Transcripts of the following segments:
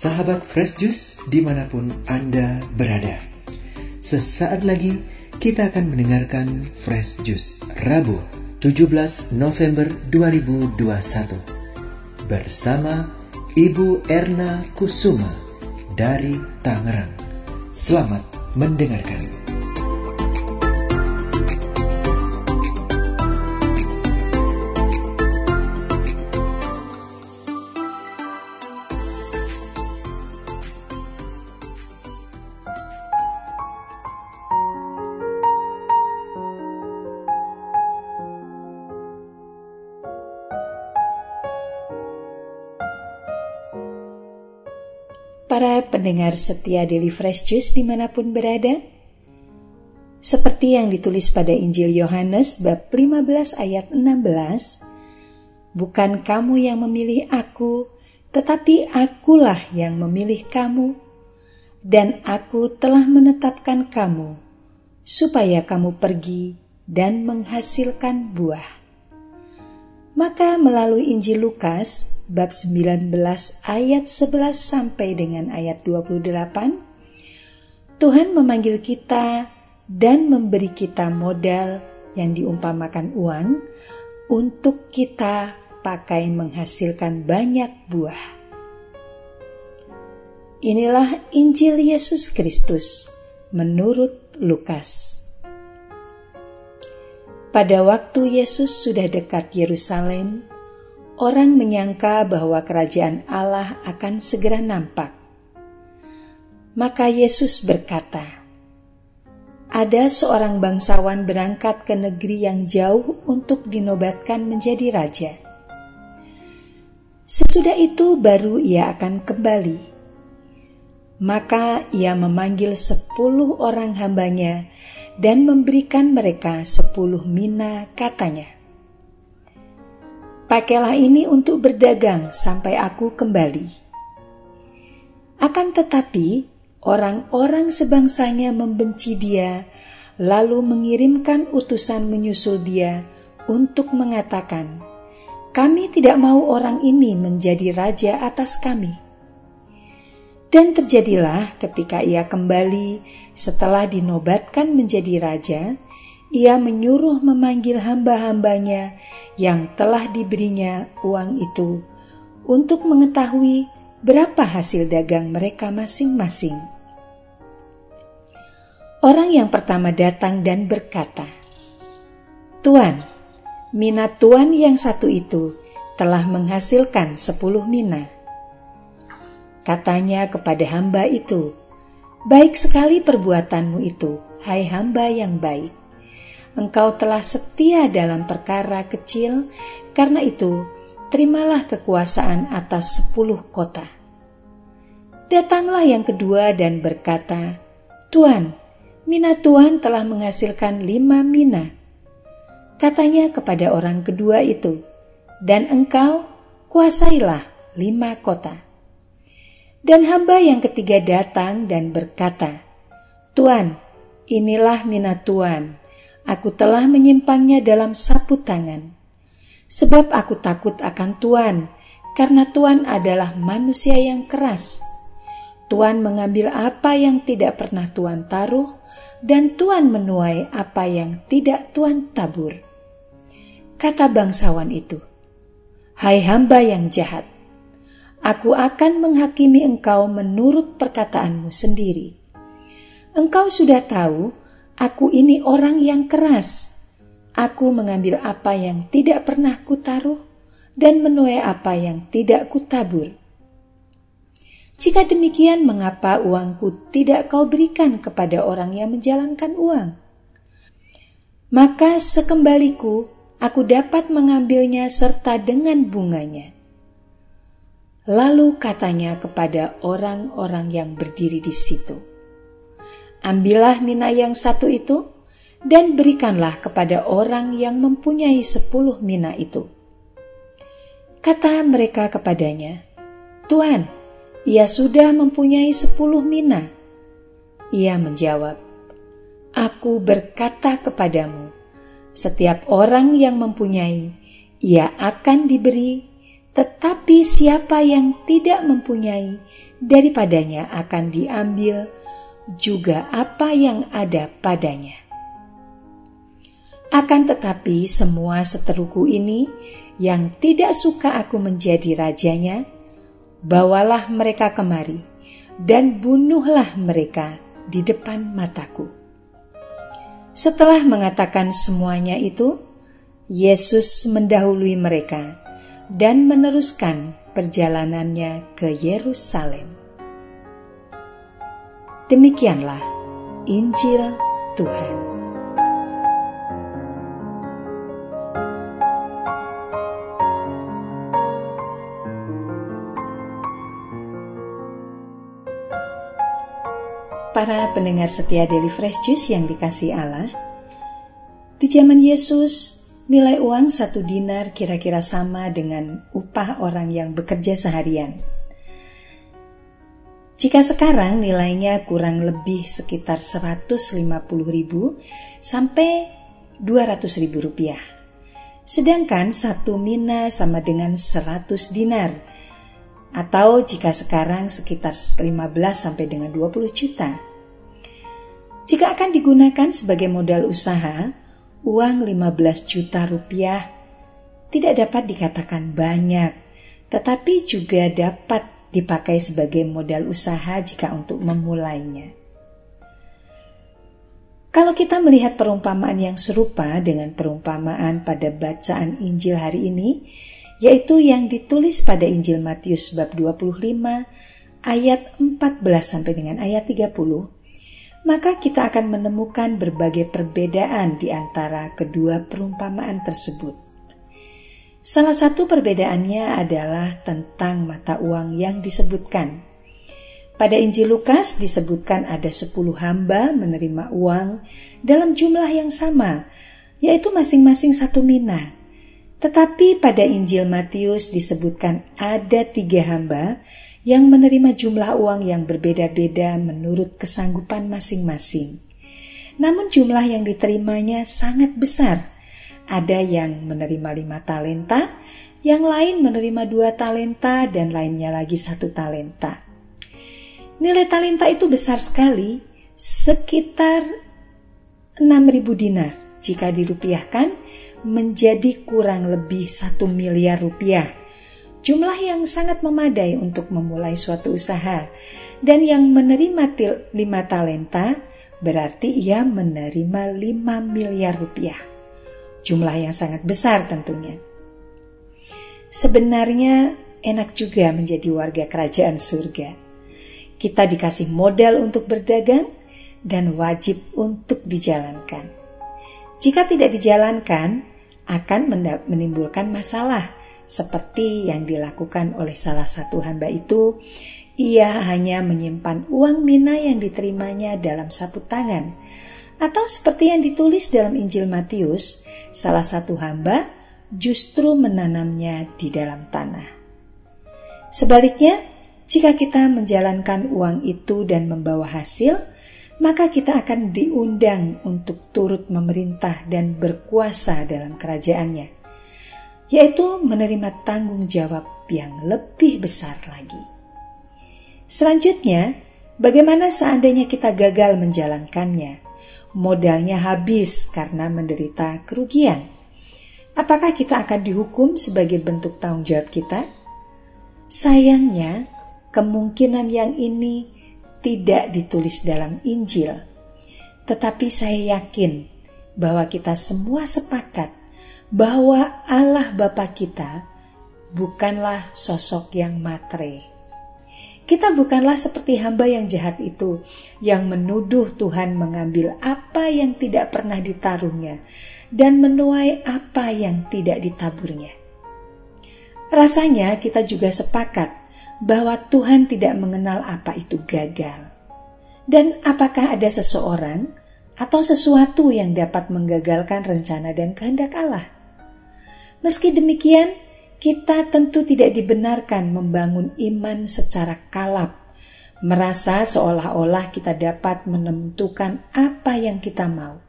sahabat Fresh Juice di mana pun Anda berada. Sesaat lagi kita akan mendengarkan Fresh Juice Rabu 17 November 2021 bersama Ibu Erna Kusuma dari Tangerang. Selamat mendengarkan. Pendengar setia Daily Fresh Juice di mana pun berada. Seperti yang ditulis pada Injil Yohanes bab 15 ayat 16, Bukan kamu yang memilih aku, tetapi akulah yang memilih kamu, dan aku telah menetapkan kamu, supaya kamu pergi dan menghasilkan buah. Maka melalui Injil Lukas bab 19 ayat 11 sampai dengan ayat 28 Tuhan memanggil kita dan memberi kita modal yang diumpamakan uang untuk kita pakai menghasilkan banyak buah. Inilah Injil Yesus Kristus menurut Lukas. Pada waktu Yesus sudah dekat Yerusalem, orang menyangka bahwa kerajaan Allah akan segera nampak. Maka Yesus berkata, "Ada seorang bangsawan berangkat ke negeri yang jauh untuk dinobatkan menjadi raja. Sesudah itu baru ia akan kembali." Maka ia memanggil sepuluh orang hambanya dan memberikan mereka sepuluh mina katanya. Pakailah ini untuk berdagang sampai aku kembali. Akan tetapi, orang-orang sebangsanya membenci dia, lalu mengirimkan utusan menyusul dia untuk mengatakan, "Kami tidak mau orang ini menjadi raja atas kami." Dan terjadilah ketika ia kembali setelah dinobatkan menjadi raja, ia menyuruh memanggil hamba-hambanya yang telah diberinya uang itu untuk mengetahui berapa hasil dagang mereka masing-masing. Orang yang pertama datang dan berkata, Tuan, mina tuan yang satu itu telah menghasilkan sepuluh mina. Katanya kepada hamba itu, Baik sekali perbuatanmu itu, hai hamba yang baik. Engkau telah setia dalam perkara kecil, karena itu terimalah kekuasaan atas sepuluh kota. Datanglah yang kedua dan berkata, Tuan, mina Tuhan telah menghasilkan lima mina. Katanya kepada orang kedua itu, dan engkau kuasailah lima kota. Dan hamba yang ketiga datang dan berkata, Tuan, inilah minat Tuan. Aku telah menyimpannya dalam sapu tangan. Sebab aku takut akan Tuan, karena Tuan adalah manusia yang keras. Tuan mengambil apa yang tidak pernah Tuan taruh, dan Tuan menuai apa yang tidak Tuan tabur. Kata bangsawan itu, Hai hamba yang jahat, Aku akan menghakimi engkau menurut perkataanmu sendiri. Engkau sudah tahu, aku ini orang yang keras. Aku mengambil apa yang tidak pernah kutaruh dan menuai apa yang tidak kutabur. Jika demikian, mengapa uangku tidak kau berikan kepada orang yang menjalankan uang? Maka sekembaliku, aku dapat mengambilnya serta dengan bunganya.' Lalu katanya kepada orang-orang yang berdiri di situ, "Ambillah mina yang satu itu dan berikanlah kepada orang yang mempunyai sepuluh mina itu." Kata mereka kepadanya, "Tuhan, ia sudah mempunyai sepuluh mina." Ia menjawab, "Aku berkata kepadamu, setiap orang yang mempunyai, ia akan diberi tetapi siapa yang tidak mempunyai, daripadanya akan diambil juga apa yang ada padanya. Akan tetapi semua seteruku ini yang tidak suka aku menjadi rajanya, bawalah mereka kemari dan bunuhlah mereka di depan mataku. Setelah mengatakan semuanya itu, Yesus mendahului mereka dan meneruskan perjalanannya ke Yerusalem. Demikianlah Injil Tuhan. Para pendengar setia Daily Fresh Juice yang dikasih Allah, di zaman Yesus, nilai uang satu dinar kira-kira sama dengan upah orang yang bekerja seharian. Jika sekarang nilainya kurang lebih sekitar 150 ribu sampai 200 ribu rupiah. Sedangkan satu mina sama dengan 100 dinar atau jika sekarang sekitar 15 sampai dengan 20 juta. Jika akan digunakan sebagai modal usaha, uang 15 juta rupiah tidak dapat dikatakan banyak, tetapi juga dapat dipakai sebagai modal usaha jika untuk memulainya. Kalau kita melihat perumpamaan yang serupa dengan perumpamaan pada bacaan Injil hari ini, yaitu yang ditulis pada Injil Matius bab 25 ayat 14 sampai dengan ayat 30, maka kita akan menemukan berbagai perbedaan di antara kedua perumpamaan tersebut. Salah satu perbedaannya adalah tentang mata uang yang disebutkan. Pada Injil Lukas disebutkan ada 10 hamba menerima uang dalam jumlah yang sama, yaitu masing-masing satu mina. Tetapi pada Injil Matius disebutkan ada tiga hamba yang menerima jumlah uang yang berbeda-beda menurut kesanggupan masing-masing. Namun jumlah yang diterimanya sangat besar. Ada yang menerima lima talenta, yang lain menerima dua talenta, dan lainnya lagi satu talenta. Nilai talenta itu besar sekali, sekitar 6.000 dinar. Jika dirupiahkan, menjadi kurang lebih satu miliar rupiah. Jumlah yang sangat memadai untuk memulai suatu usaha. Dan yang menerima til 5 talenta berarti ia menerima 5 miliar rupiah. Jumlah yang sangat besar tentunya. Sebenarnya enak juga menjadi warga kerajaan surga. Kita dikasih modal untuk berdagang dan wajib untuk dijalankan. Jika tidak dijalankan, akan menimbulkan masalah seperti yang dilakukan oleh salah satu hamba itu. Ia hanya menyimpan uang mina yang diterimanya dalam sapu tangan. Atau seperti yang ditulis dalam Injil Matius, salah satu hamba justru menanamnya di dalam tanah. Sebaliknya, jika kita menjalankan uang itu dan membawa hasil, maka kita akan diundang untuk turut memerintah dan berkuasa dalam kerajaannya, yaitu menerima tanggung jawab yang lebih besar lagi. Selanjutnya, bagaimana seandainya kita gagal menjalankannya? Modalnya habis karena menderita kerugian. Apakah kita akan dihukum sebagai bentuk tanggung jawab kita? Sayangnya, kemungkinan yang ini tidak ditulis dalam Injil, tetapi saya yakin bahwa kita semua sepakat bahwa Allah Bapa kita bukanlah sosok yang matre. Kita bukanlah seperti hamba yang jahat itu, yang menuduh Tuhan mengambil apa yang tidak pernah ditaruhnya dan menuai apa yang tidak ditaburnya. Rasanya kita juga sepakat bahwa Tuhan tidak mengenal apa itu gagal. Dan apakah ada seseorang atau sesuatu yang dapat menggagalkan rencana dan kehendak Allah? Meski demikian, kita tentu tidak dibenarkan membangun iman secara kalap, merasa seolah-olah kita dapat menentukan apa yang kita mau.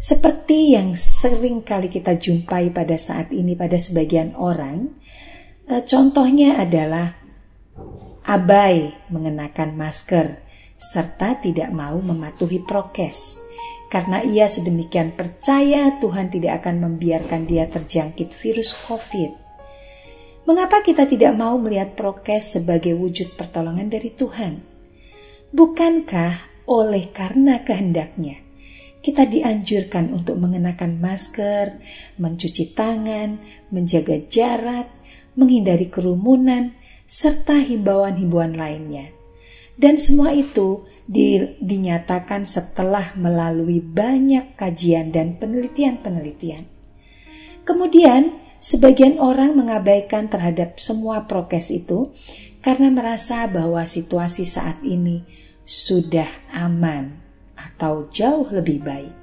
Seperti yang sering kali kita jumpai pada saat ini pada sebagian orang, eh, contohnya adalah abai mengenakan masker, serta tidak mau mematuhi prokes. Karena ia sedemikian percaya Tuhan tidak akan membiarkan dia terjangkit virus COVID. Mengapa kita tidak mau melihat prokes sebagai wujud pertolongan dari Tuhan? Bukankah oleh karena kehendaknya kita dianjurkan untuk mengenakan masker, mencuci tangan, menjaga jarak, menghindari kerumunan, serta himbauan-himbauan lainnya. Dan semua itu di, dinyatakan setelah melalui banyak kajian dan penelitian-penelitian. Kemudian, sebagian orang mengabaikan terhadap semua prokes itu karena merasa bahwa situasi saat ini sudah aman atau jauh lebih baik.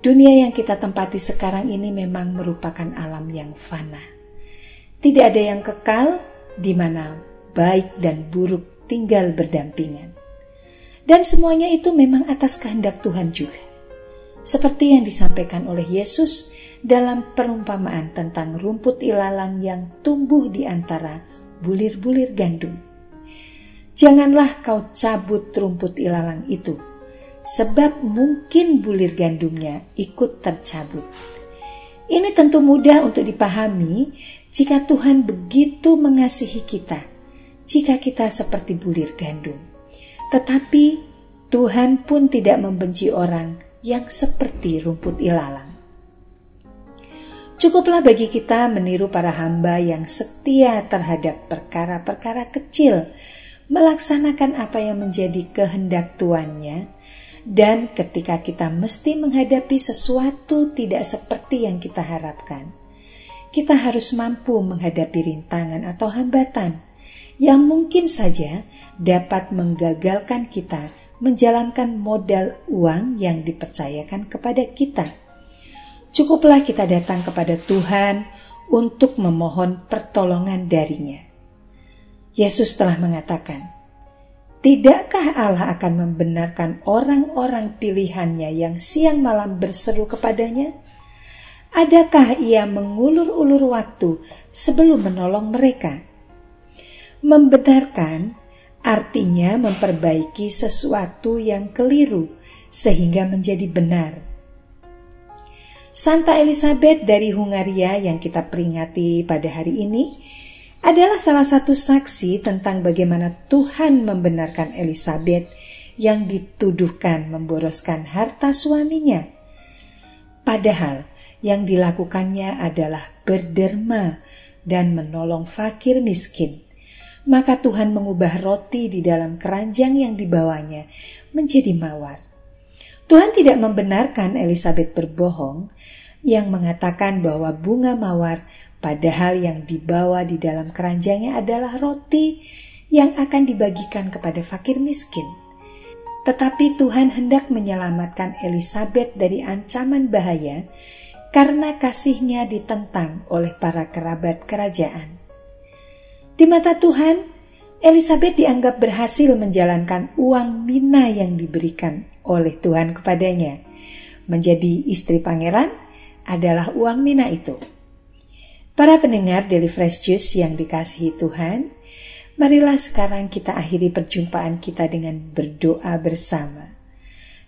Dunia yang kita tempati sekarang ini memang merupakan alam yang fana. Tidak ada yang kekal di mana baik dan buruk tinggal berdampingan. Dan semuanya itu memang atas kehendak Tuhan juga. Seperti yang disampaikan oleh Yesus dalam perumpamaan tentang rumput ilalang yang tumbuh di antara bulir-bulir gandum. Janganlah kau cabut rumput ilalang itu, sebab mungkin bulir gandumnya ikut tercabut. Ini tentu mudah untuk dipahami jika Tuhan begitu mengasihi kita, jika kita seperti bulir gandum. Tetapi Tuhan pun tidak membenci orang yang seperti rumput ilalang. Cukuplah bagi kita meniru para hamba yang setia terhadap perkara-perkara kecil, melaksanakan apa yang menjadi kehendak tuannya, dan ketika kita mesti menghadapi sesuatu tidak seperti yang kita harapkan, kita harus mampu menghadapi rintangan atau hambatan yang mungkin saja dapat menggagalkan kita menjalankan modal uang yang dipercayakan kepada kita. Cukuplah kita datang kepada Tuhan untuk memohon pertolongan darinya. Yesus telah mengatakan, Tidakkah Allah akan membenarkan orang-orang pilihannya yang siang malam berseru kepadanya? Adakah ia mengulur-ulur waktu sebelum menolong mereka? Membenarkan artinya memperbaiki sesuatu yang keliru sehingga menjadi benar. Santa Elizabeth dari Hungaria yang kita peringati pada hari ini adalah salah satu saksi tentang bagaimana Tuhan membenarkan Elizabeth yang dituduhkan memboroskan harta suaminya. Padahal yang dilakukannya adalah berderma dan menolong fakir miskin. Maka Tuhan mengubah roti di dalam keranjang yang dibawanya menjadi mawar. Tuhan tidak membenarkan Elizabeth berbohong yang mengatakan bahwa bunga mawar padahal yang dibawa di dalam keranjangnya adalah roti yang akan dibagikan kepada fakir miskin. Tetapi Tuhan hendak menyelamatkan Elizabeth dari ancaman bahaya karena kasihnya ditentang oleh para kerabat kerajaan. Di mata Tuhan, Elizabeth dianggap berhasil menjalankan uang mina yang diberikan oleh Tuhan kepadanya. Menjadi istri pangeran adalah uang mina itu. Para pendengar Daily Fresh Juice yang dikasihi Tuhan, marilah sekarang kita akhiri perjumpaan kita dengan berdoa bersama.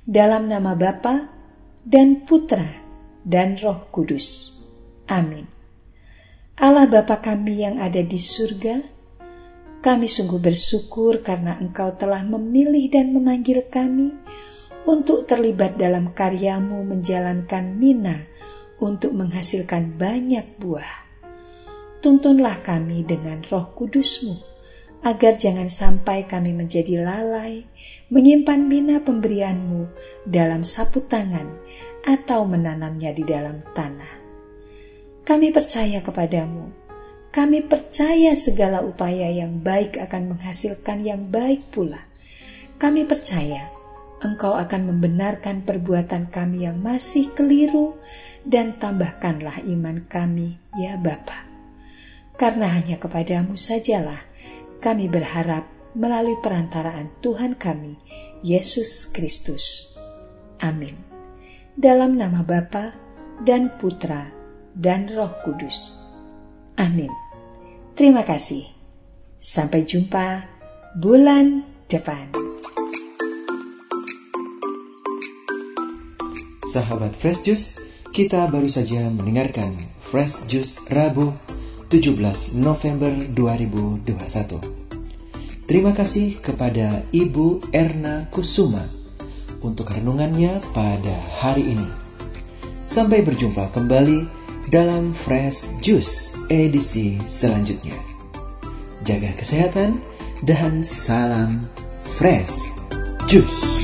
Dalam nama Bapa dan Putra dan Roh Kudus. Amin. Allah Bapa kami yang ada di surga, kami sungguh bersyukur karena Engkau telah memilih dan memanggil kami untuk terlibat dalam karyamu menjalankan mina untuk menghasilkan banyak buah. Tuntunlah kami dengan roh kudusmu, agar jangan sampai kami menjadi lalai, menyimpan mina pemberianmu dalam sapu tangan, atau menanamnya di dalam tanah. Kami percaya kepadamu. Kami percaya segala upaya yang baik akan menghasilkan yang baik pula. Kami percaya Engkau akan membenarkan perbuatan kami yang masih keliru dan tambahkanlah iman kami, ya Bapa. Karena hanya kepadamu sajalah kami berharap melalui perantaraan Tuhan kami, Yesus Kristus. Amin dalam nama Bapa dan Putra dan Roh Kudus. Amin. Terima kasih. Sampai jumpa bulan depan. Sahabat Fresh Juice, kita baru saja mendengarkan Fresh Juice Rabu 17 November 2021. Terima kasih kepada Ibu Erna Kusuma untuk renungannya pada hari ini. Sampai berjumpa kembali dalam Fresh Juice edisi selanjutnya. Jaga kesehatan dan salam Fresh Juice.